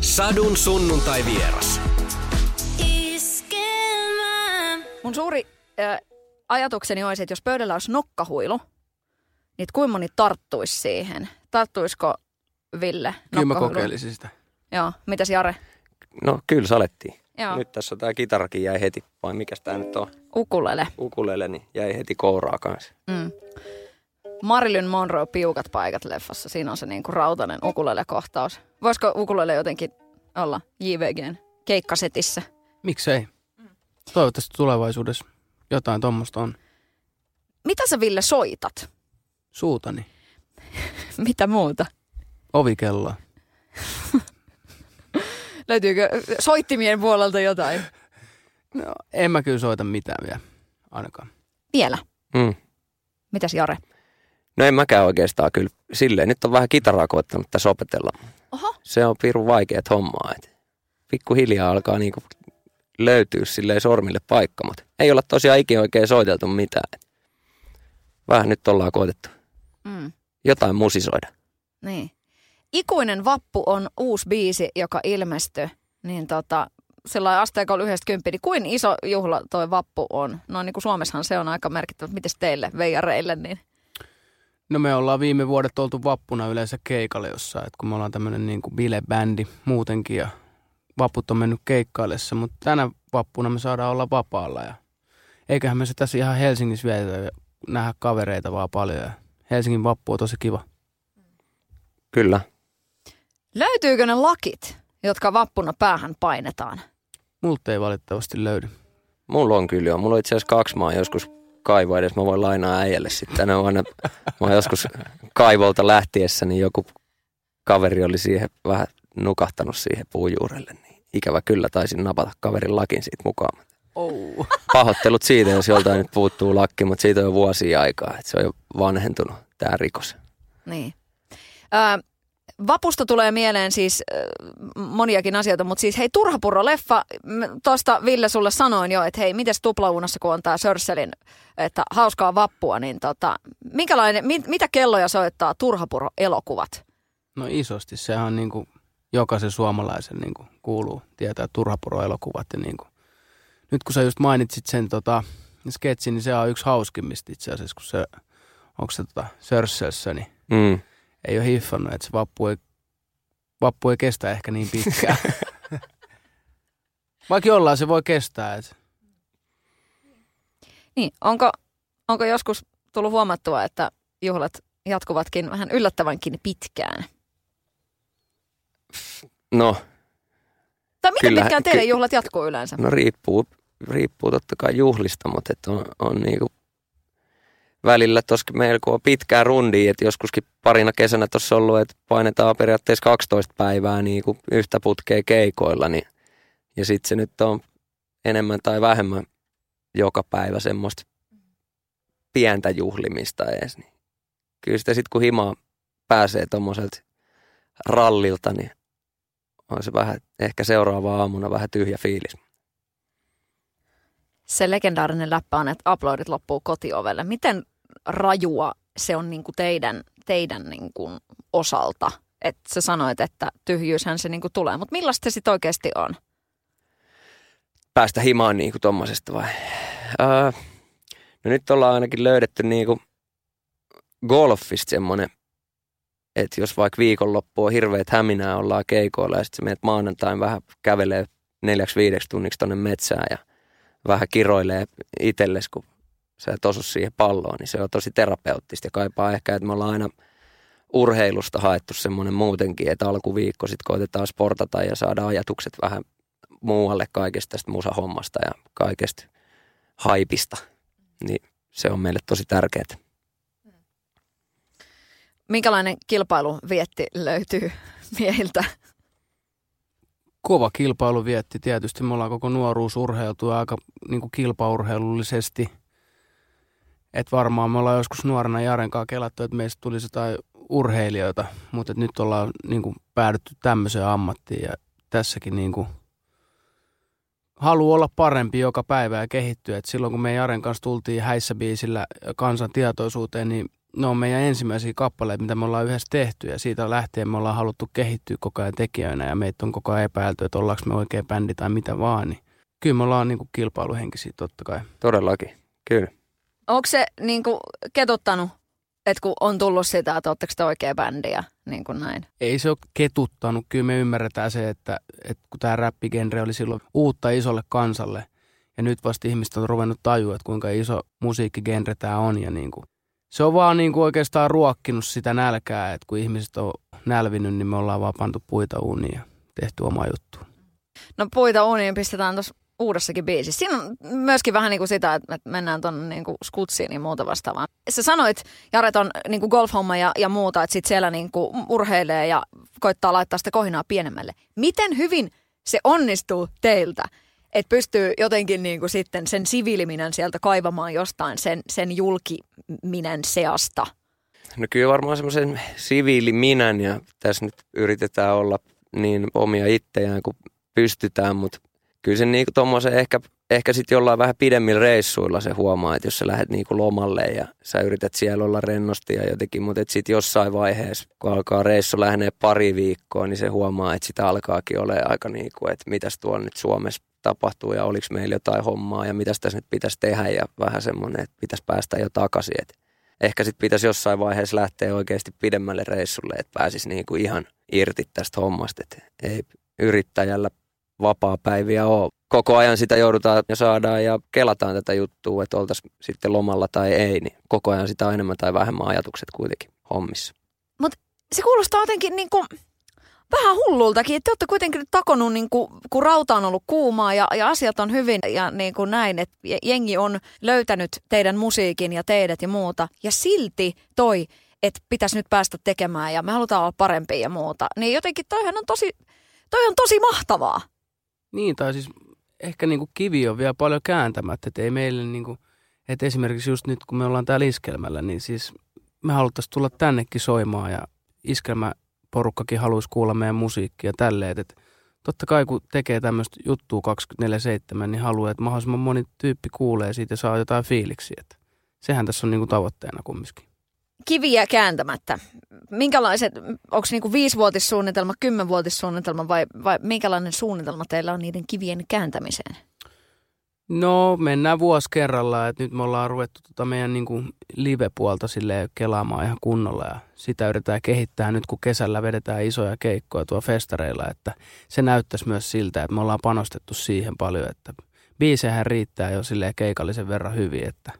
Sadun sunnuntai vieras. Mun suuri äh, ajatukseni olisi, että jos pöydällä olisi nokkahuilu, niin kuinka moni tarttuisi siihen? Tarttuisiko Ville Kyllä mä kokeilisin sitä. Joo, mitäs Jare? No kyllä salettiin. Joo, Nyt tässä tämä kitarakin jäi heti, vai mikä tämä nyt on, ukulele. ukulele, niin jäi heti kouraa kanssa. Mm. Marilyn Monroe piukat paikat leffassa. Siinä on se niinku rautainen ukulele-kohtaus. Voisiko ukulele jotenkin olla JVGn keikkasetissä? Miksei? Toivottavasti tulevaisuudessa jotain tuommoista on. Mitä sä Ville soitat? Suutani. Mitä muuta? Ovikelloa. Löytyykö soittimien puolelta jotain? No, en mä kyllä soita mitään vielä, ainakaan. Vielä. Mm. Mitäs Jare? No en mäkään oikeastaan kyllä. Silleen nyt on vähän kitaraa koettanut tässä opetella. Oho. Se on pirun vaikeat hommaa. Et pikkuhiljaa alkaa niinku löytyä silleen sormille paikka, mutta ei olla tosiaan ikinä oikein soiteltu mitään. Et vähän nyt ollaan koetettu Mm. jotain musisoida. Niin. Ikuinen vappu on uusi biisi, joka ilmestyi. Niin tota, sillä asteikolla yhdestä kymppi, niin kuin iso juhla toi vappu on? No niin kuin Suomessahan se on aika merkittävä. Mites teille, veijareille, niin No me ollaan viime vuodet oltu vappuna yleensä keikalle jossain, että kun me ollaan tämmöinen niin kuin bilebändi muutenkin ja vaput on mennyt keikkaillessa, mutta tänä vappuna me saadaan olla vapaalla ja eiköhän me se tässä ihan Helsingissä vietetä ja nähdä kavereita vaan paljon ja Helsingin vappu on tosi kiva. Kyllä. löytyykö ne lakit, jotka vappuna päähän painetaan? Multa ei valitettavasti löydy. Mulla on kyllä jo. Mulla on itse asiassa kaksi maa joskus kaivoa edes. Mä voin lainaa äijälle sitten. Ne on aina, mä oon joskus kaivolta lähtiessä, niin joku kaveri oli siihen vähän nukahtanut siihen puujuurelle. Niin ikävä kyllä taisin napata kaverin lakin siitä mukaan. Oh. Pahoittelut siitä, jos joltain nyt puuttuu lakki, mutta siitä on jo vuosia aikaa. Että se on jo vanhentunut tämä rikos. Niin. Ö, Vapusta tulee mieleen siis ö, moniakin asioita, mutta siis hei Turhapurro-leffa, tuosta Ville sulle sanoin jo, että hei, mites tuplauunassa, kun on tämä Sörselin, että hauskaa vappua, niin tota, minkälainen, mit, mitä kelloja soittaa Turhapurro-elokuvat? No isosti, sehän on niin kuin jokaisen suomalaisen niin kuin kuuluu tietää turhapuro-elokuvat. Ja niin kuin. Nyt kun sä just mainitsit sen tota, sketsin, niin se on yksi hauskimmista itse asiassa, kun se, onko se tota, Sörssössä, niin Mm. Ei ole hiffannut, että se vappu ei, vappu ei kestä ehkä niin pitkään. Vaikka jollain se voi kestää. Et. Niin, onko, onko joskus tullut huomattua, että juhlat jatkuvatkin vähän yllättävänkin pitkään? No, Tai miten Kyllä, pitkään teidän ky- juhlat jatkuu yleensä? No riippuu, riippuu totta kai juhlista, mutta et on, on niinku välillä tuossa meillä pitkää rundia, että joskuskin parina kesänä tuossa ollut, että painetaan periaatteessa 12 päivää niinku yhtä putkea keikoilla, niin, ja sitten se nyt on enemmän tai vähemmän joka päivä semmoista pientä juhlimista edes. Niin. Kyllä sitä sitten kun himaa pääsee tuommoiselta rallilta, niin on se vähän, ehkä seuraava aamuna vähän tyhjä fiilis. Se legendaarinen läppä on, että uploadit loppuu kotiovelle. Miten rajua se on niin kuin teidän, teidän niin kuin osalta? Että sä sanoit, että tyhjyyshän se niin kuin tulee, mutta millaista se sitten oikeasti on? päästä himaan niin kuin tommosesta vai? Öö, no nyt ollaan ainakin löydetty niin kuin golfista semmoinen, että jos vaikka viikonloppu on hirveät häminää, ollaan keikoilla ja sitten menet maanantain vähän kävelee neljäksi viideksi tunniksi tonne metsään ja vähän kiroilee itselles, kun sä et osu siihen palloon, niin se on tosi terapeuttista ja kaipaa ehkä, että me ollaan aina urheilusta haettu semmoinen muutenkin, että alkuviikko sitten koitetaan sportata ja saada ajatukset vähän muualle kaikesta tästä musahommasta ja kaikesta haipista, niin se on meille tosi tärkeää. Minkälainen kilpailu vietti löytyy miehiltä? Kova kilpailu vietti tietysti. Me ollaan koko nuoruus urheiltu aika niin kuin kilpaurheilullisesti. Et varmaan me ollaan joskus nuorena Jaren kanssa kelattu, että meistä tulisi jotain urheilijoita, mutta nyt ollaan niin kuin päädytty tämmöiseen ammattiin ja tässäkin niin kuin haluaa olla parempi joka päivä ja kehittyä. Et silloin kun me Jaren kanssa tultiin häissä biisillä kansan tietoisuuteen, niin ne on meidän ensimmäisiä kappaleita, mitä me ollaan yhdessä tehty ja siitä lähtien me ollaan haluttu kehittyä koko ajan tekijöinä ja meitä on koko ajan epäilty, että ollaanko me oikea bändi tai mitä vaan. Niin kyllä me ollaan niin kuin kilpailuhenkisiä totta kai. Todellakin, kyllä. Onko se niin kuin, ketuttanut, että kun on tullut sitä, että oletteko te oikea bändi ja niin kuin näin? Ei se ole ketuttanut. Kyllä me ymmärretään se, että, että kun tämä räppigenre oli silloin uutta isolle kansalle ja nyt vasta ihmiset on ruvennut tajua, että kuinka iso musiikkigenre tämä on ja niin kuin se on vaan niin kuin oikeastaan ruokkinut sitä nälkää, että kun ihmiset on nälvinyt, niin me ollaan vaan pantu puita uuniin ja tehty oma juttu. No puita uuniin pistetään tuossa uudessakin biisissä. Siinä on myöskin vähän niin kuin sitä, että mennään tuonne niin kuin skutsiin ja muuta vastaavaa. Sä sanoit, Jare, on niin kuin golfhomma ja, ja muuta, että sit siellä niin kuin urheilee ja koittaa laittaa sitä kohinaa pienemmälle. Miten hyvin se onnistuu teiltä? Että pystyy jotenkin niin kuin sitten sen siviiliminen sieltä kaivamaan jostain sen, sen julkiminen seasta. No kyllä varmaan semmoisen siviiliminän ja tässä nyt yritetään olla niin omia itseään kuin pystytään, mutta kyllä se niin tuommoisen ehkä, ehkä sitten jollain vähän pidemmillä reissuilla se huomaa, että jos sä lähdet niin lomalle ja sä yrität siellä olla rennosti ja jotenkin, mutta sitten jossain vaiheessa, kun alkaa reissu lähenee pari viikkoa, niin se huomaa, että sitä alkaakin olla aika niin kuin, että mitäs tuolla nyt Suomessa tapahtuu ja oliko meillä jotain hommaa ja mitä tässä nyt pitäisi tehdä ja vähän semmoinen, että pitäisi päästä jo takaisin. Et ehkä sitten pitäisi jossain vaiheessa lähteä oikeasti pidemmälle reissulle, että pääsisi niin kuin ihan irti tästä hommasta. Et ei yrittäjällä vapaa-päiviä ole. Koko ajan sitä joudutaan ja saadaan ja kelataan tätä juttua, että oltaisiin sitten lomalla tai ei, niin koko ajan sitä enemmän tai vähemmän ajatukset kuitenkin hommissa. Mutta se kuulostaa jotenkin niin kuin vähän hullultakin, että te olette kuitenkin takonut, niin kuin, kun rauta on ollut kuumaa ja, ja asiat on hyvin ja niin kuin näin, että jengi on löytänyt teidän musiikin ja teidät ja muuta. Ja silti toi, että pitäisi nyt päästä tekemään ja me halutaan olla parempia ja muuta. Niin jotenkin toihan on tosi, toi on tosi mahtavaa. Niin, tai siis ehkä niin kuin kivi on vielä paljon kääntämättä, että ei meille niin kuin, että esimerkiksi just nyt kun me ollaan täällä iskelmällä, niin siis me haluttaisiin tulla tännekin soimaan ja iskelmä porukkakin haluaisi kuulla meidän musiikkia tälleen, että totta kai kun tekee tämmöistä juttua 24-7, niin haluaa, että mahdollisimman moni tyyppi kuulee siitä ja saa jotain fiiliksiä. Että sehän tässä on niinku tavoitteena kumminkin. Kiviä kääntämättä. Minkälaiset, onko niinku viisivuotissuunnitelma, kymmenvuotissuunnitelma vai, vai minkälainen suunnitelma teillä on niiden kivien kääntämiseen? No mennään vuosi kerrallaan, että nyt me ollaan ruvettu tota meidän niin kuin live-puolta sille kelaamaan ihan kunnolla ja sitä yritetään kehittää nyt kun kesällä vedetään isoja keikkoja tuo festareilla, että se näyttäisi myös siltä, että me ollaan panostettu siihen paljon, että biisejähän riittää jo sille keikallisen verran hyvin, että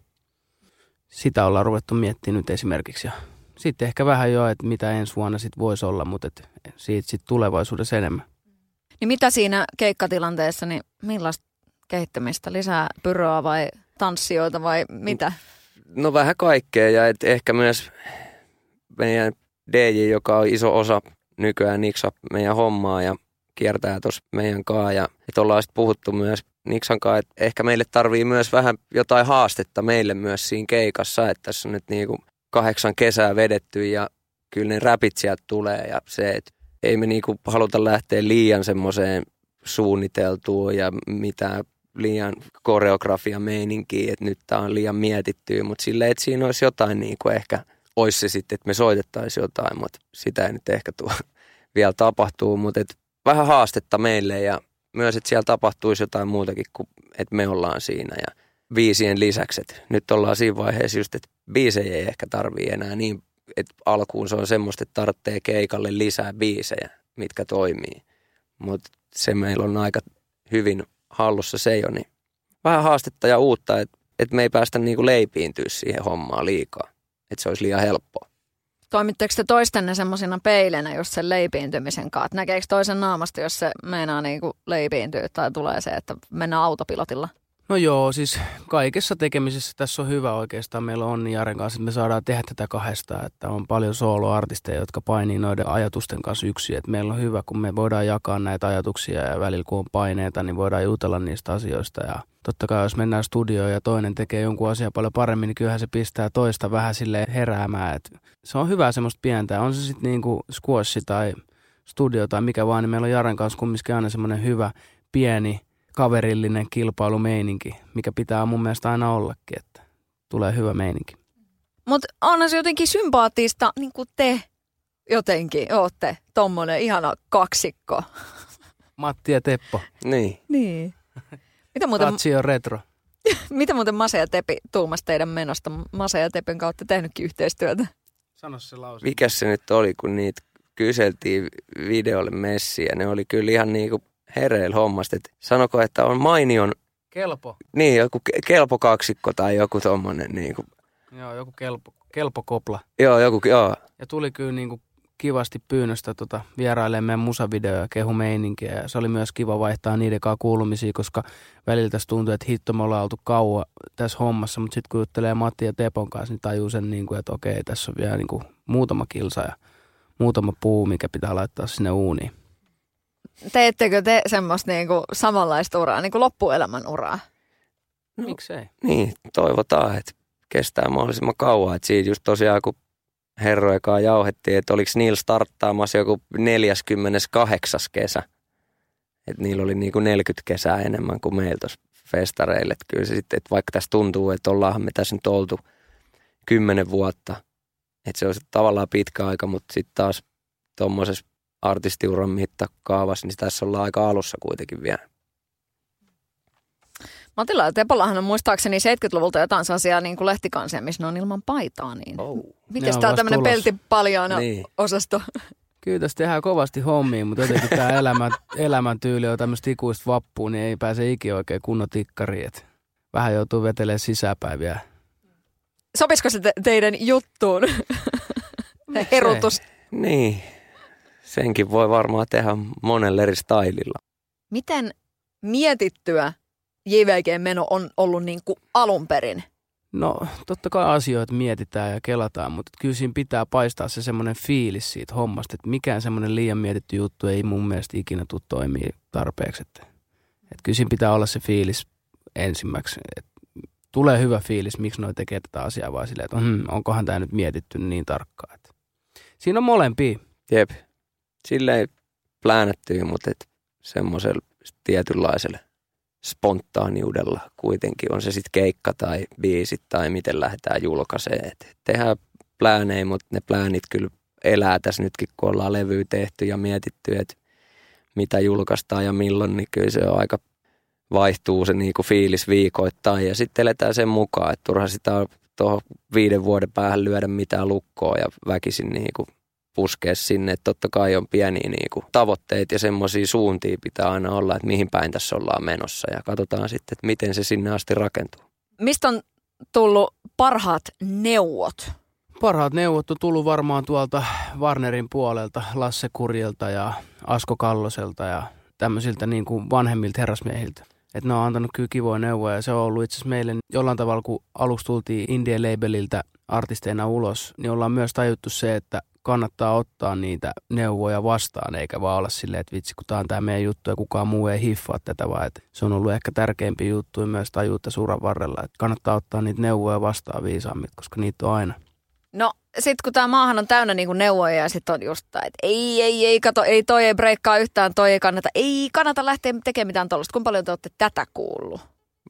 sitä ollaan ruvettu miettimään nyt esimerkiksi ja sitten ehkä vähän jo, että mitä ensi vuonna sitten voisi olla, mutta et siitä sitten tulevaisuudessa enemmän. Niin mitä siinä keikkatilanteessa, niin millaista kehittämistä? Lisää pyroa vai tanssijoita vai mitä? No vähän kaikkea ja et ehkä myös meidän DJ, joka on iso osa nykyään Niksa meidän hommaa ja kiertää tuossa meidän kaa ja että ollaan sitten puhuttu myös Niksan kanssa, että ehkä meille tarvii myös vähän jotain haastetta meille myös siinä keikassa, että tässä on nyt niinku kahdeksan kesää vedetty ja kyllä ne räpit sieltä tulee ja se, että ei me niinku haluta lähteä liian semmoiseen suunniteltuun ja mitään liian koreografia meininkiä, että nyt tämä on liian mietittyä, mutta silleen, että siinä olisi jotain niin kuin ehkä, olisi se sitten, että me soitettaisiin jotain, mutta sitä ei nyt ehkä tuo vielä tapahtuu, mutta et vähän haastetta meille ja myös, että siellä tapahtuisi jotain muutakin kuin, että me ollaan siinä. Ja viisien lisäksi, että nyt ollaan siinä vaiheessa just, että biisejä ei ehkä tarvii enää niin, että alkuun se on semmoista, että tarvitsee keikalle lisää biisejä, mitkä toimii, mutta se meillä on aika hyvin hallussa se jo, niin vähän haastetta ja uutta, että, että me ei päästä niin leipiintyä siihen hommaan liikaa, että se olisi liian helppoa. Toimitteko te toistenne semmoisina peilenä just sen leipiintymisen kanssa? Näkeekö toisen naamasta, jos se meinaa kuin leipiintyä tai tulee se, että mennään autopilotilla? No joo, siis kaikessa tekemisessä tässä on hyvä oikeastaan. Meillä on niin Jaren kanssa, että me saadaan tehdä tätä kahdesta, että on paljon soloartisteja, jotka painii noiden ajatusten kanssa yksin. Että meillä on hyvä, kun me voidaan jakaa näitä ajatuksia ja välillä kun on paineita, niin voidaan jutella niistä asioista. Ja totta kai jos mennään studioon ja toinen tekee jonkun asian paljon paremmin, niin kyllähän se pistää toista vähän sille heräämään. Että se on hyvä semmoista pientä. On se sitten niinku squash tai studio tai mikä vaan, niin meillä on Jaren kanssa kumminkin aina semmoinen hyvä pieni kaverillinen kilpailumeininki, mikä pitää mun mielestä aina ollakin, että tulee hyvä meininki. Mutta onhan se jotenkin sympaattista, niin kuin te jotenkin ootte tommonen ihana kaksikko. Matti ja Teppo. Niin. Niin. Mitä muuten, Tatsio retro. mitä muuten Mase ja Tepi tuumasta teidän menosta? Mase ja Tepin kautta tehnytkin yhteistyötä. Sano se lause. Mikäs se nyt oli, kun niitä kyseltiin videolle messiä. Ne oli kyllä ihan niinku hereillä hommasta. Et sanoko, että on mainion, Kelpo. niin joku ke- kelpo kaksikko tai joku tommonen niinku. Joo, joku kelpo, kelpo kopla. Joo, joku, joo. Ja tuli kyllä niinku kivasti pyynnöstä tota, vierailemaan meidän musavideoja ja kehu meininkiä. Ja se oli myös kiva vaihtaa niiden kanssa kuulumisia, koska välillä tässä tuntui, että hitto me ollaan oltu kauan tässä hommassa. Mutta sitten kun juttelee Matti ja Tepon kanssa, niin tajuu sen, niinku, että okei, tässä on vielä niinku muutama kilsa ja muutama puu, mikä pitää laittaa sinne uuniin. Teettekö te semmoista niinku samanlaista uraa, niinku loppuelämän uraa? No. Miksei? Niin, toivotaan, että kestää mahdollisimman kauan. Et siitä just tosiaan, kun herroikaan jauhettiin, että oliko niillä starttaamassa joku 48. kesä. Että niillä oli niinku 40 kesää enemmän kuin meillä tuossa festareille. Et kyllä se sitten, että vaikka tässä tuntuu, että ollaan me tässä nyt oltu kymmenen vuotta, että se olisi tavallaan pitkä aika, mutta sitten taas tuommoisessa artistiuran mittakaavassa, niin tässä ollaan aika alussa kuitenkin vielä. Matilla ja Tepollahan on muistaakseni 70-luvulta jotain sellaisia niin kuin lehtikansia, missä ne on ilman paitaa. Niin. Oh. Mikäs on tää on tämmöinen tulossa. peltipaljaana Niin. osasto? Kyllä tässä tehdään kovasti hommia, mutta jotenkin tämä elämän, elämäntyyli on tämmöistä ikuista vappua, niin ei pääse ikinä oikein kunnon tikkariin. Et vähän joutuu vetelemään sisäpäin vielä. Sopisiko se te- teidän juttuun? Herutus. Niin, senkin voi varmaan tehdä monella eri stylilla. Miten mietittyä JVG-meno on ollut niin kuin alun perin? No totta kai asioita mietitään ja kelataan, mutta kyllä siinä pitää paistaa se semmoinen fiilis siitä hommasta, että mikään semmoinen liian mietitty juttu ei mun mielestä ikinä tule toimii tarpeeksi. Että, että kyllä siinä pitää olla se fiilis ensimmäksi. Että tulee hyvä fiilis, miksi noi tekee tätä asiaa vaan silleen, että hmm, onkohan tämä nyt mietitty niin tarkkaan. Että siinä on molempia. Jep, silleen pläänättyy, mutta et semmoisella tietynlaisella spontaaniudella kuitenkin on se sitten keikka tai biisit tai miten lähdetään julkaiseen. Et tehdään pläänejä, mutta ne pläänit kyllä elää tässä nytkin, kun ollaan levyä tehty ja mietitty, että mitä julkaistaan ja milloin, niin kyllä se on aika vaihtuu se niinku fiilis viikoittain ja sitten eletään sen mukaan, että turha sitä on tuohon viiden vuoden päähän lyödä mitään lukkoa ja väkisin niinku puskea sinne. Että totta kai on pieniä niinku tavoitteita ja semmoisia suuntia pitää aina olla, että mihin päin tässä ollaan menossa ja katsotaan sitten, että miten se sinne asti rakentuu. Mistä on tullut parhaat neuvot? Parhaat neuvot on tullut varmaan tuolta Warnerin puolelta, Lasse Kurjelta ja Asko Kalloselta ja tämmöisiltä niin kuin vanhemmilta herrasmiehiltä. Et ne on antanut kyllä kivoja neuvoja ja se on ollut itse asiassa meille jollain tavalla, kun aluksi tultiin Indie Labeliltä artisteina ulos, niin ollaan myös tajuttu se, että kannattaa ottaa niitä neuvoja vastaan, eikä vaan olla silleen, että vitsi, kun tämä on tämä meidän juttu ja kukaan muu ei hiffaa tätä, vaan että se on ollut ehkä tärkeimpiä juttuja myös tajuutta suran varrella, että kannattaa ottaa niitä neuvoja vastaan viisaammin, koska niitä on aina. No sit kun tämä maahan on täynnä niinku neuvoja ja sit on just tää, että ei, ei, ei, kato, ei toi ei breikkaa yhtään, toi ei kannata, ei kannata lähteä tekemään mitään tollasta. Kuinka paljon te olette tätä kuullut?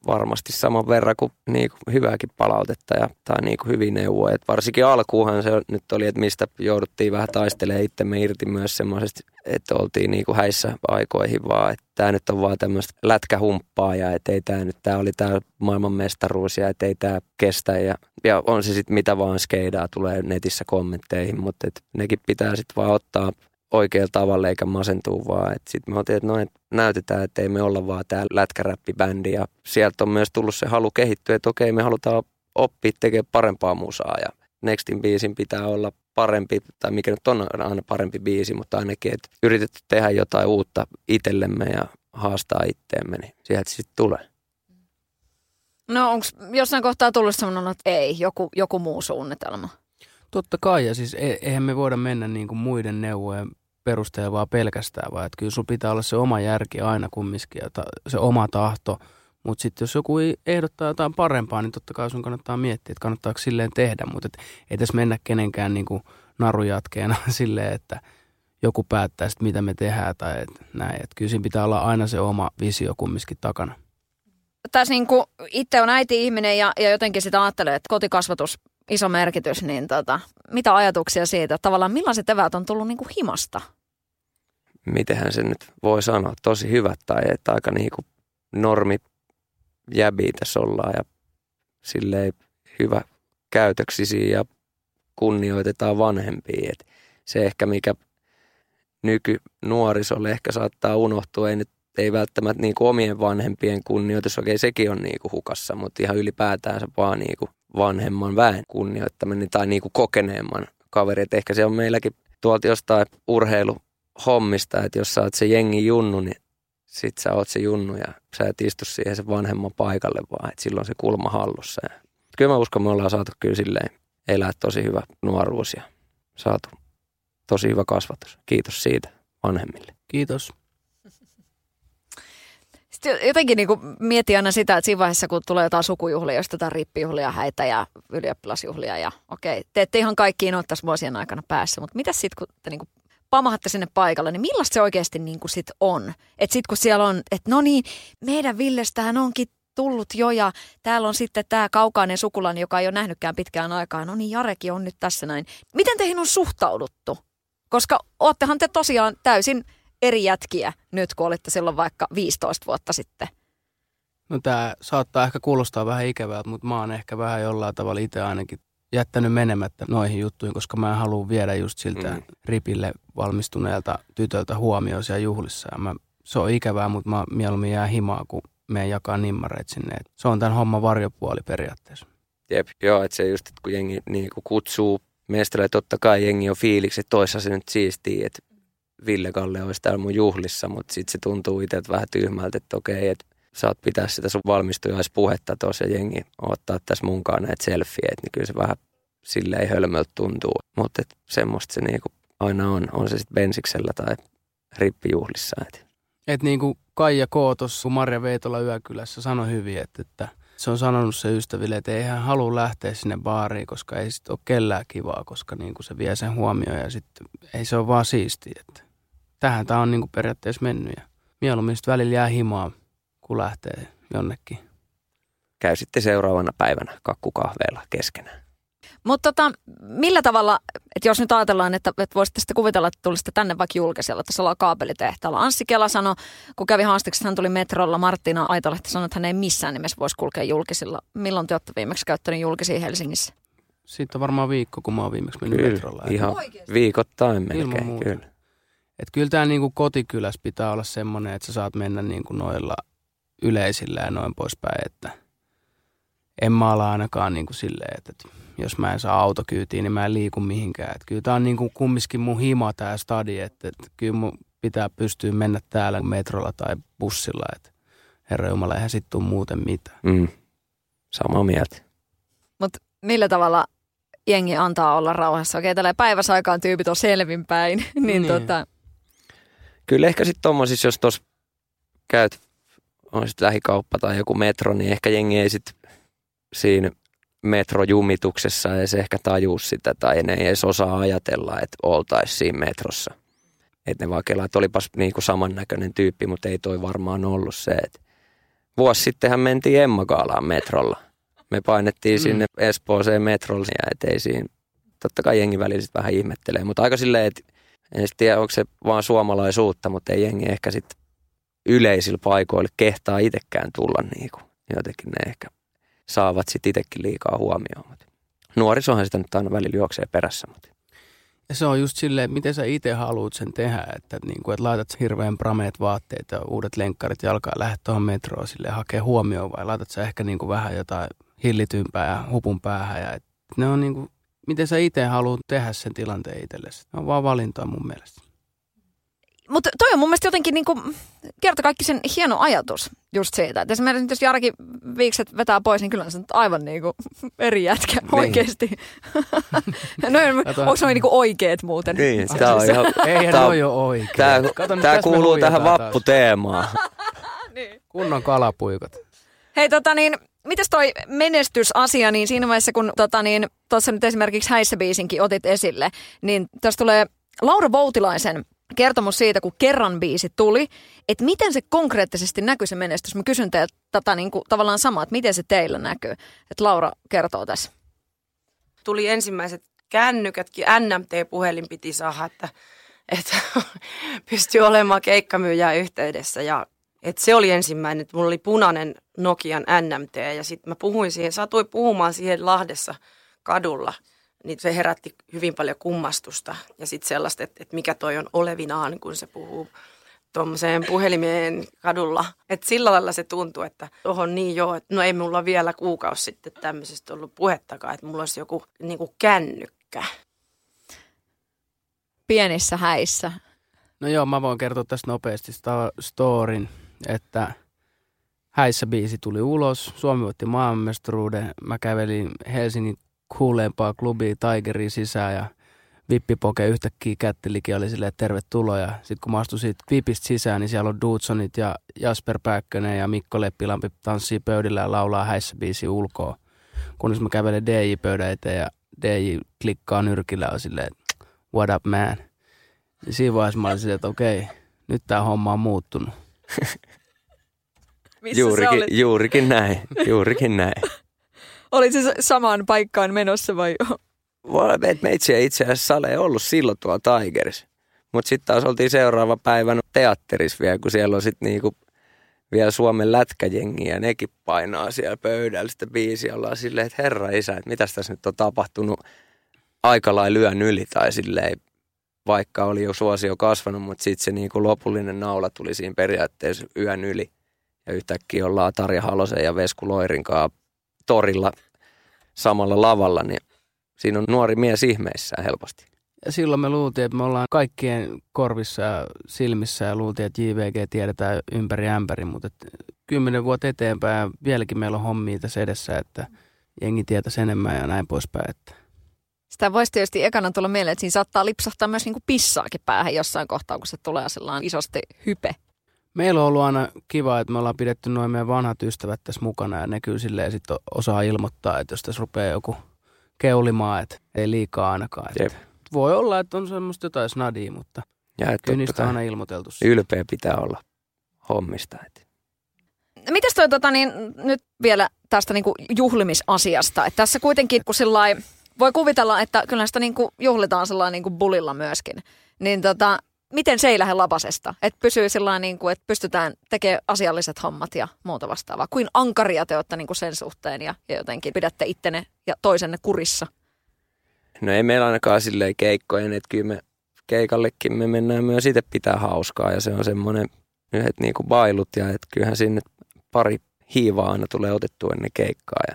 Varmasti saman verran kuin, niin kuin hyvääkin palautetta ja, tai niin hyviä neuvoja. Et varsinkin alkuuhan se nyt oli, että mistä jouduttiin vähän taistelemaan itsemme irti myös semmoisesta, että oltiin niin kuin häissä aikoihin vaan, että tämä nyt on vaan tämmöistä lätkähumppaa ja että ei tämä nyt, tämä oli tämä maailmanmestaruus ja että ei tämä kestä ja, ja on se sitten mitä vaan skeidaa tulee netissä kommentteihin, mutta et nekin pitää sitten vaan ottaa oikealla tavalla eikä masentuu vaan. Sitten me oltiin, että no, et näytetään, että ei me olla vaan tämä lätkäräppibändi ja sieltä on myös tullut se halu kehittyä, että okei me halutaan oppia tekemään parempaa musaa ja Nextin biisin pitää olla parempi, tai mikä nyt on aina parempi biisi, mutta ainakin, että yritetty tehdä jotain uutta itsellemme ja haastaa itteemme, niin sieltä sitten tulee. No onko jossain kohtaa tullut sellainen, että ei, joku, joku muu suunnitelma? Totta kai, ja siis e- eihän me voida mennä niin kuin muiden neuvojen perusteella vaan pelkästään, vaan että kyllä sulla pitää olla se oma järki aina kumminkin ja ta- se oma tahto. Mutta sitten jos joku ehdottaa jotain parempaa, niin totta kai sun kannattaa miettiä, että kannattaako silleen tehdä. Mutta ei tässä mennä kenenkään niin kuin narujatkeena silleen, että joku päättää sitten, mitä me tehdään tai et näin. Et kyllä siinä pitää olla aina se oma visio kumminkin takana. Tässä niin itse on äiti-ihminen ja, ja jotenkin sitä ajattelee, että kotikasvatus iso merkitys, niin tota, mitä ajatuksia siitä, että tavallaan millaiset eväät on tullut niin kuin himasta? Mitenhän se nyt voi sanoa, tosi hyvät tai että aika niin kuin normi jäbiä tässä ollaan ja silleen hyvä käytöksisiä ja kunnioitetaan vanhempia. Se ehkä mikä nykynuorisolle ehkä saattaa unohtua, ei nyt ei välttämättä niin kuin omien vanhempien kunnioitus, okei sekin on niin kuin hukassa, mutta ihan ylipäätään se vaan niin kuin vanhemman väen kunnioittaminen tai niin kuin kokeneemman kaveri. Et ehkä se on meilläkin tuolta jostain urheiluhommista, että jos sä oot se jengi junnu, niin sit sä oot se junnu ja sä et istu siihen sen vanhemman paikalle vaan, että silloin se kulma hallussa. Ja kyllä mä uskon, me ollaan saatu kyllä silleen elää tosi hyvä nuoruus ja saatu tosi hyvä kasvatus. Kiitos siitä vanhemmille. Kiitos. Sitten jotenkin niin kuin mietin aina sitä, että siinä vaiheessa, kun tulee jotain sukujuhlia, jos jotain rippijuhlia, häitä ja ylioppilasjuhlia ja okei, te ette ihan kaikkiin ole tässä vuosien aikana päässä, mutta mitä sitten, kun te niin kuin pamahatte sinne paikalle, niin millaista se oikeasti niin kuin sit on? Että sitten kun siellä on, että no niin, meidän Villestähän onkin tullut jo ja täällä on sitten tämä kaukainen sukulainen, joka ei ole nähnytkään pitkään aikaa. No niin, Jareki on nyt tässä näin. Miten teihin on suhtauduttu? Koska oottehan te tosiaan täysin eri jätkiä nyt, kun olitte silloin vaikka 15 vuotta sitten. No tämä saattaa ehkä kuulostaa vähän ikävältä, mutta mä oon ehkä vähän jollain tavalla itse ainakin jättänyt menemättä noihin juttuihin, koska mä en halua viedä just siltä mm. ripille valmistuneelta tytöltä huomioon siellä juhlissa. Ja mä, se on ikävää, mutta mä mieluummin jää himaa, kun me jakaa nimmareit sinne. Et se on tämän homman varjopuoli periaatteessa. Jep, joo, että se just, että kun jengi niin kuin kutsuu mestalle, totta kai jengi on fiiliksi, että toissa se nyt siistii, että Ville Kalle olisi täällä mun juhlissa, mutta sitten se tuntuu itse vähän tyhmältä, että okei, että saat pitää sitä sun valmistujaispuhetta tuossa jengi ottaa tässä munkaan näitä selfieitä, niin kyllä se vähän silleen hölmöltä tuntuu. Mutta semmoista se niinku aina on, on se sitten bensiksellä tai rippijuhlissa. Et. Et niin kuin Kaija K. tuossa, Marja Veitola Yökylässä sanoi hyvin, että, että se on sanonut se ystäville, että ei hän halua lähteä sinne baariin, koska ei sitten ole kellään kivaa, koska niin kuin se vie sen huomioon ja sitten ei se ole vaan siistiä. Että tähän tämä on niin kuin periaatteessa mennyt ja mieluummin sitten välillä jää himaa, kun lähtee jonnekin. Käy sitten seuraavana päivänä kakkukahveilla keskenään. Mutta tota, millä tavalla, että jos nyt ajatellaan, että, että voisitte sitten kuvitella, että tulisitte tänne vaikka julkisella, tässä ollaan kaapelitehtaalla. Anssi Kela sanoi, kun kävi haasteeksi, hän tuli metrolla, Martina Aitalehti sanoi, että hän ei missään nimessä voisi kulkea julkisilla. Milloin te olette viimeksi käyttänyt julkisia Helsingissä? Siitä on varmaan viikko, kun mä oon viimeksi mennyt Kyllä, metrolla. ihan viikoittain melkein. Ilman muuta. Kyllä. Et kyllä tämä niinku kotikyläs pitää olla semmoinen, että sä saat mennä niinku noilla yleisillä ja noin poispäin, että en mä ala ainakaan niinku silleen, että, että jos mä en saa autokyytiin, niin mä en liiku mihinkään. Et kyllä tämä on niinku kumminkin mun hima tämä stadi, että, että kyllä mun pitää pystyä mennä täällä metrolla tai bussilla, että herra Jumala, eihän sit tuu muuten mitään. Mm. Samaa mieltä. Mutta millä tavalla jengi antaa olla rauhassa? Okei, tällä päiväsaikaan tyypit on selvinpäin, niin, Niin. niin. Tota, Kyllä ehkä sitten tommosissa, jos tuossa käyt, on sitten lähikauppa tai joku metro, niin ehkä jengi ei sitten siinä metrojumituksessa edes ehkä tajuu sitä tai ne ei edes osaa ajatella, että oltaisiin siinä metrossa. Että ne vaan kelaa, että olipas niinku samannäköinen tyyppi, mutta ei toi varmaan ollut se. Et vuosi sittenhän mentiin Emmagaalaan metrolla. Me painettiin Mm. sinne Espooseen metrolle ja et ei siinä, totta kai jengi välillä sit vähän ihmettelee, mutta aika silleen, että en tiedä, onko se vaan suomalaisuutta, mutta ei jengi ehkä sitten yleisillä paikoilla kehtaa itsekään tulla niinku. Jotenkin ne ehkä saavat sitten itsekin liikaa huomioon. Mut nuorisohan sitä nyt aina välillä juoksee perässä, mutta Ja se on just silleen, miten sä itse haluat sen tehdä, että, niin kuin, että laitat hirveän prameet vaatteet ja uudet lenkkarit jalkaan, lähdet tuohon metroon silleen hakee huomioon vai laitat sä ehkä niin kuin vähän jotain hillitympää ja hupun päähän. Ja, ne on niin kuin, miten sä itse haluat tehdä sen tilanteen itsellesi. Ne on vaan valintoa mun mielestä. Mutta toi on mun mielestä jotenkin niinku, kerta kaikki sen hieno ajatus just siitä. Että esimerkiksi jos Jarki viikset vetää pois, niin kyllä se on aivan niinku eri jätkä Niin. oikeasti. no, onko niinku oikeet muuten? Niin, tää on ihan, Eihän tää, ole oikein. tää, Kato kuuluu tähän vapputeemaan. Kunnon kalapuikot. Hei tota niin, mitäs toi menestysasia, niin siinä vaiheessa kun tota niin, nyt esimerkiksi Häissä biisinkin otit esille, niin tässä tulee Laura Voutilaisen kertomus siitä, kun kerran biisi tuli, että miten se konkreettisesti näkyy se menestys. Mä kysyn teiltä tätä niin kuin, tavallaan samaa, että miten se teillä näkyy. Että Laura kertoo tässä. Tuli ensimmäiset kännykätkin, NMT-puhelin piti saada, että, että pystyi olemaan keikkamyyjää yhteydessä ja et se oli ensimmäinen, että mulla oli punainen Nokian NMT ja sitten mä puhuin siihen, satuin puhumaan siihen Lahdessa kadulla, niin se herätti hyvin paljon kummastusta ja sitten sellaista, että, että mikä toi on olevinaan, kun se puhuu tuommoiseen puhelimeen kadulla. Että sillä lailla se tuntuu, että tuohon niin joo, että no ei mulla vielä kuukausi sitten tämmöisestä ollut puhettakaan, että mulla olisi joku niin kuin kännykkä. Pienissä häissä. No joo, mä voin kertoa tästä nopeasti sta- storin, että häissä biisi tuli ulos, Suomi voitti maailmanmestaruuden, mä kävelin Helsingin kuuleempaa klubia Tigerin sisään ja vippipoke yhtäkkiä kättelikin oli silleen, tervetuloa. Sitten kun mä astuin siitä vipistä sisään, niin siellä on Dudsonit ja Jasper Pääkkönen ja Mikko Leppilampi tanssii pöydillä ja laulaa häissä biisi ulkoa. Kunnes mä kävelen DJ-pöydän eteen ja DJ klikkaa nyrkillä ja silleen, what up man. Ja siinä vaiheessa mä olin silleen, että okei, nyt tää homma on muuttunut. Missä Juurikin, juurikin näin, juurikin näin. Olit se samaan paikkaan menossa vai? Meitsi ei itse asiassa Sale ollut silloin tuolla Tigerissa. Mutta sitten taas oltiin seuraava päivän teatterissa vielä, kun siellä on sitten niinku vielä Suomen lätkäjengi ja nekin painaa siellä pöydällä sitä biisiä. Ollaan silleen, että herra isä, että mitäs tässä nyt on tapahtunut aika lailla lyön yli tai silleen, vaikka oli jo suosio kasvanut, mutta sitten se niinku lopullinen naula tuli siinä periaatteessa yön yli. Ja yhtäkkiä ollaan Tarja Halosen ja Vesku Loirin torilla samalla lavalla, niin siinä on nuori mies ihmeissään helposti. Ja silloin me luultiin, että me ollaan kaikkien korvissa ja silmissä ja luultiin, että JVG tiedetään ympäri ämpäri, mutta kymmenen vuotta eteenpäin vieläkin meillä on hommia tässä edessä, että jengi tietäisi enemmän ja näin poispäin. Että. Sitä voisi tietysti ekana tulla mieleen, että siinä saattaa lipsahtaa myös niinku pissaakin päähän jossain kohtaa, kun se tulee sellainen isosti hype. Meillä on ollut aina kiva, että me ollaan pidetty noin meidän vanhat ystävät tässä mukana ja ne kyllä silleen sit osaa ilmoittaa, että jos tässä rupeaa joku keulimaan, että ei liikaa ainakaan. Että voi olla, että on semmoista jotain snadia, mutta ja kyllä niistä on aina ilmoiteltu. Ylpeä pitää olla hommista. Että. Mites toi tota, niin, nyt vielä tästä niin kuin juhlimisasiasta, että tässä kuitenkin kun sillai, voi kuvitella, että kyllä sitä niin kuin juhlitaan sellainen niin kuin bulilla myöskin, niin tota, miten se ei lähde lapasesta? Että pysyy sillä niin kuin, että pystytään tekemään asialliset hommat ja muuta vastaavaa. Kuin ankaria te olette niin kuin sen suhteen ja, ja jotenkin pidätte ittenne ja toisenne kurissa? No ei meillä ainakaan silleen keikkojen, että kyllä me keikallekin me mennään myös itse pitää hauskaa ja se on semmoinen yhdet niin kuin bailut ja että kyllähän sinne pari hiivaa aina tulee otettua ennen keikkaa ja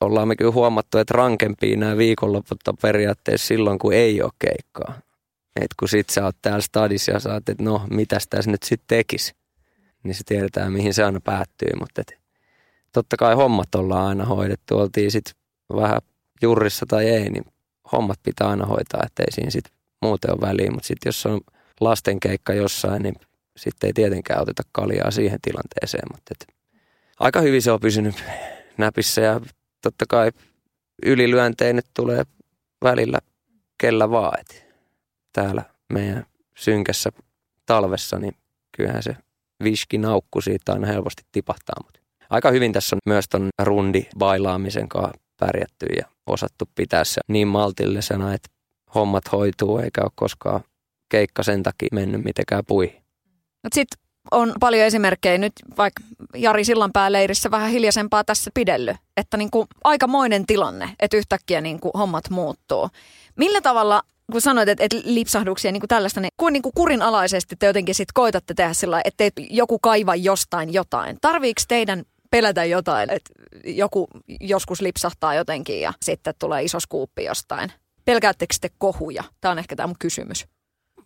ollaan me kyllä huomattu, että rankempia nämä viikonloput on periaatteessa silloin, kun ei ole keikkaa. Et kun sit sä oot täällä stadissa ja saat, että no, mitäs tässä nyt sitten tekisi, niin se tiedetään, mihin se aina päättyy. Mutta et, totta kai hommat ollaan aina hoidettu. Oltiin sitten vähän jurrissa tai ei, niin hommat pitää aina hoitaa, ettei siinä sitten muuten ole väliä. Mutta sitten jos on lastenkeikka jossain, niin sitten ei tietenkään oteta kaljaa siihen tilanteeseen. Mutta aika hyvin se on pysynyt näpissä ja totta kai ylilyöntejä nyt tulee välillä kellä vaan. Et täällä meidän synkässä talvessa, niin kyllähän se viski naukku siitä aina helposti tipahtaa. Mutta aika hyvin tässä on myös ton rundi bailaamisen kanssa pärjätty ja osattu pitää se niin maltillisena, että hommat hoituu eikä ole koskaan keikka sen takia mennyt mitenkään puihin. Sitten on paljon esimerkkejä nyt, vaikka Jari Sillanpää leirissä vähän hiljaisempaa tässä pidelly, että niin kuin aikamoinen tilanne, että yhtäkkiä niin kuin hommat muuttuu. Millä tavalla kun sanoit, että, että lipsahduksia niin kuin tällaista, niin kuin, niin kuin kurinalaisesti te jotenkin sit koitatte tehdä sillä että joku kaiva jostain jotain. Tarviiko teidän pelätä jotain, että joku joskus lipsahtaa jotenkin ja sitten tulee iso skuuppi jostain? Pelkäättekö te kohuja? Tämä on ehkä tämä mun kysymys.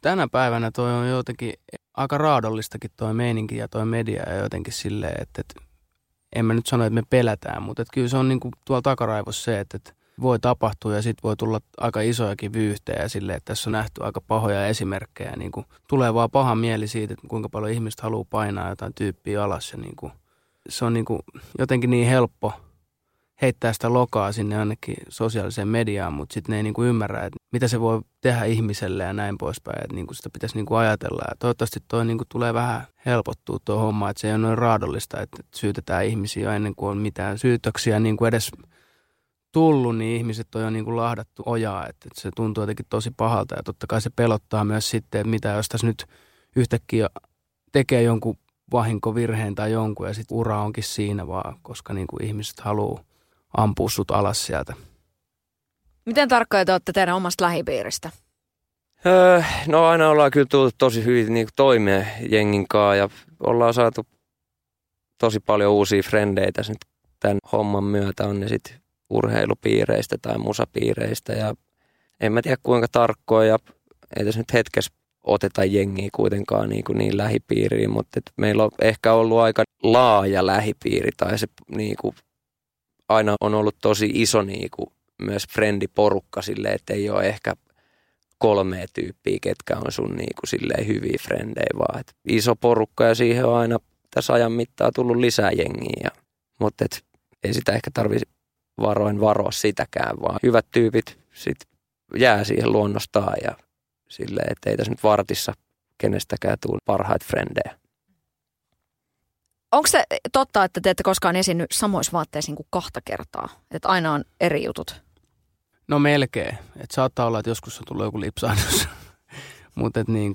Tänä päivänä toi on jotenkin aika raadollistakin toi meininki ja toi media ja jotenkin silleen, että, että en mä nyt sano, että me pelätään, mutta että kyllä se on niin kuin tuolla takaraivossa se, että, että voi tapahtua ja sitten voi tulla aika isojakin vyyhtejä sille, että tässä on nähty aika pahoja esimerkkejä. Niin kuin, tulee vaan paha mieli siitä, että kuinka paljon ihmiset haluaa painaa jotain tyyppiä alas ja niin kuin, se on niin kuin, jotenkin niin helppo heittää sitä lokaa sinne ainakin sosiaaliseen mediaan, mutta sitten ne ei niin kuin ymmärrä, että mitä se voi tehdä ihmiselle ja näin poispäin, että niin kuin sitä pitäisi niin kuin ajatella. Ja toivottavasti toi niin kuin tulee vähän helpottua tuo homma, että se ei ole noin raadollista, että syytetään ihmisiä ennen kuin on mitään syytöksiä niin kuin edes tullut, niin ihmiset on jo niin kuin lahdattu ojaa, että, että se tuntuu jotenkin tosi pahalta ja totta kai se pelottaa myös sitten, että mitä jos tässä nyt yhtäkkiä tekee jonkun vahinkovirheen tai jonkun ja sitten ura onkin siinä vaan, koska niin kuin ihmiset haluaa ampua sut alas sieltä. Miten tarkkoja te olette teidän omasta lähipiiristä? Öö, no aina ollaan kyllä tullut tosi hyvin niin toimeen jengin kanssa ja ollaan saatu tosi paljon uusia frendejä tässä nyt tämän homman myötä. On ne sitten urheilupiireistä tai musapiireistä ja en mä tiedä kuinka tarkkoja ja ei tässä nyt hetkessä oteta jengiä kuitenkaan niin, kuin niin lähipiiriin, mutta et meillä on ehkä ollut aika laaja lähipiiri tai se niin kuin, aina on ollut tosi iso niin kuin, myös frendiporukka sille, että ei ole ehkä kolme tyyppiä, ketkä on sun niin kuin, silleen hyviä frendejä, vaan et iso porukka ja siihen on aina tässä ajan mittaan tullut lisää jengiä. Mutta ei sitä ehkä tarvitse varoin varoa sitäkään, vaan hyvät tyypit sit jää siihen luonnostaan ja silleen, että ei tässä nyt vartissa kenestäkään tule parhaita frendejä. Onko se totta, että te ette koskaan esiinny samoissa vaatteissa niin kuin kahta kertaa? Että aina on eri jutut? No melkein. Et saattaa olla, että joskus on tullut joku lipsahdus. Mutta niin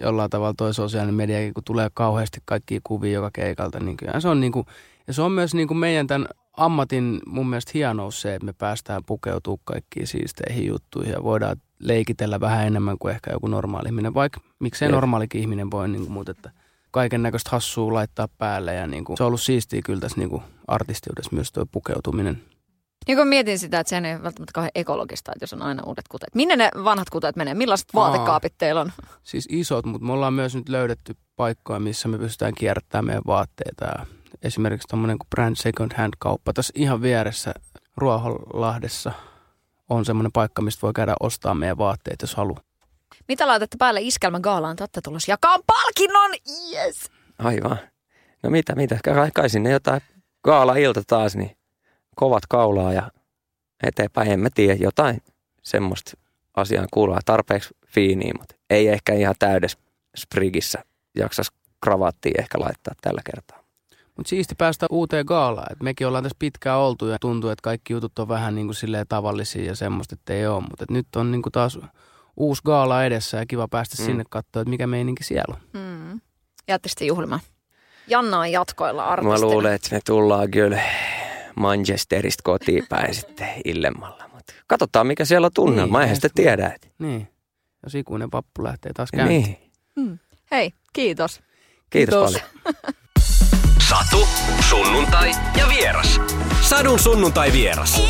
jollain tavalla toi sosiaalinen media, kun tulee kauheasti kaikkia kuvia joka keikalta, niin kyllä se on niin kuin, ja se on myös niin kuin meidän tämän ammatin mun mielestä hienous se, että me päästään pukeutumaan kaikkiin siisteihin juttuihin ja voidaan leikitellä vähän enemmän kuin ehkä joku normaali ihminen, vaikka miksei Jep. normaalikin ihminen voi, niin kuin, mutta että kaiken näköistä hassua laittaa päälle ja niin kuin, se on ollut siistiä kyllä tässä niin kuin artistiudessa myös tuo pukeutuminen. Niin kun mietin sitä, että se ei välttämättä kauhean ekologista, että jos on aina uudet kuteet. Minne ne vanhat kuteet menee? Millaiset Aa. vaatekaapit teillä on? Siis isot, mutta me ollaan myös nyt löydetty paikkoja, missä me pystytään kierrättämään meidän vaatteita. Ja esimerkiksi tuommoinen kuin Brand Second Hand kauppa tässä ihan vieressä Ruoholahdessa on semmoinen paikka, mistä voi käydä ostaa meidän vaatteet, jos haluaa. Mitä laitatte päälle iskelmän gaalaan? Te olette tulossa jakaa palkinnon! Yes! Aivan. No mitä, mitä? Kai, kai sinne jotain gaala-ilta taas, niin kovat kaulaa ja eteenpäin. En mä tiedä, jotain semmoista asiaan kuuluu tarpeeksi fiiniä, mutta ei ehkä ihan täydessä sprigissä jaksas kravattia ehkä laittaa tällä kertaa. Mutta siisti päästä uuteen gaalaan. Et mekin ollaan tässä pitkään oltu ja tuntuu, että kaikki jutut on vähän niin kuin silleen tavallisia ja semmoista, että ei ole. Mutta nyt on niin kuin taas uusi gaala edessä ja kiva päästä Mm. mm. sinne katsoa, että mikä meininki siellä on. Mm. Jäätte sitten juhlimaan. Janna on jatkoilla Mä artistina. luulen, että me tullaan kyllä Manchesterista kotiin päin sitten illemmalla. Mutta katsotaan, mikä siellä on tunnelma. Niin, Eihän sitä tiedä. Että. Niin. Jos ikuinen pappu lähtee taas käyntiin. Niin. Hei, kiitos. Kiitos, Kiitos. paljon. Satu, sunnuntai ja vieras. Sadun sunnuntai vieras.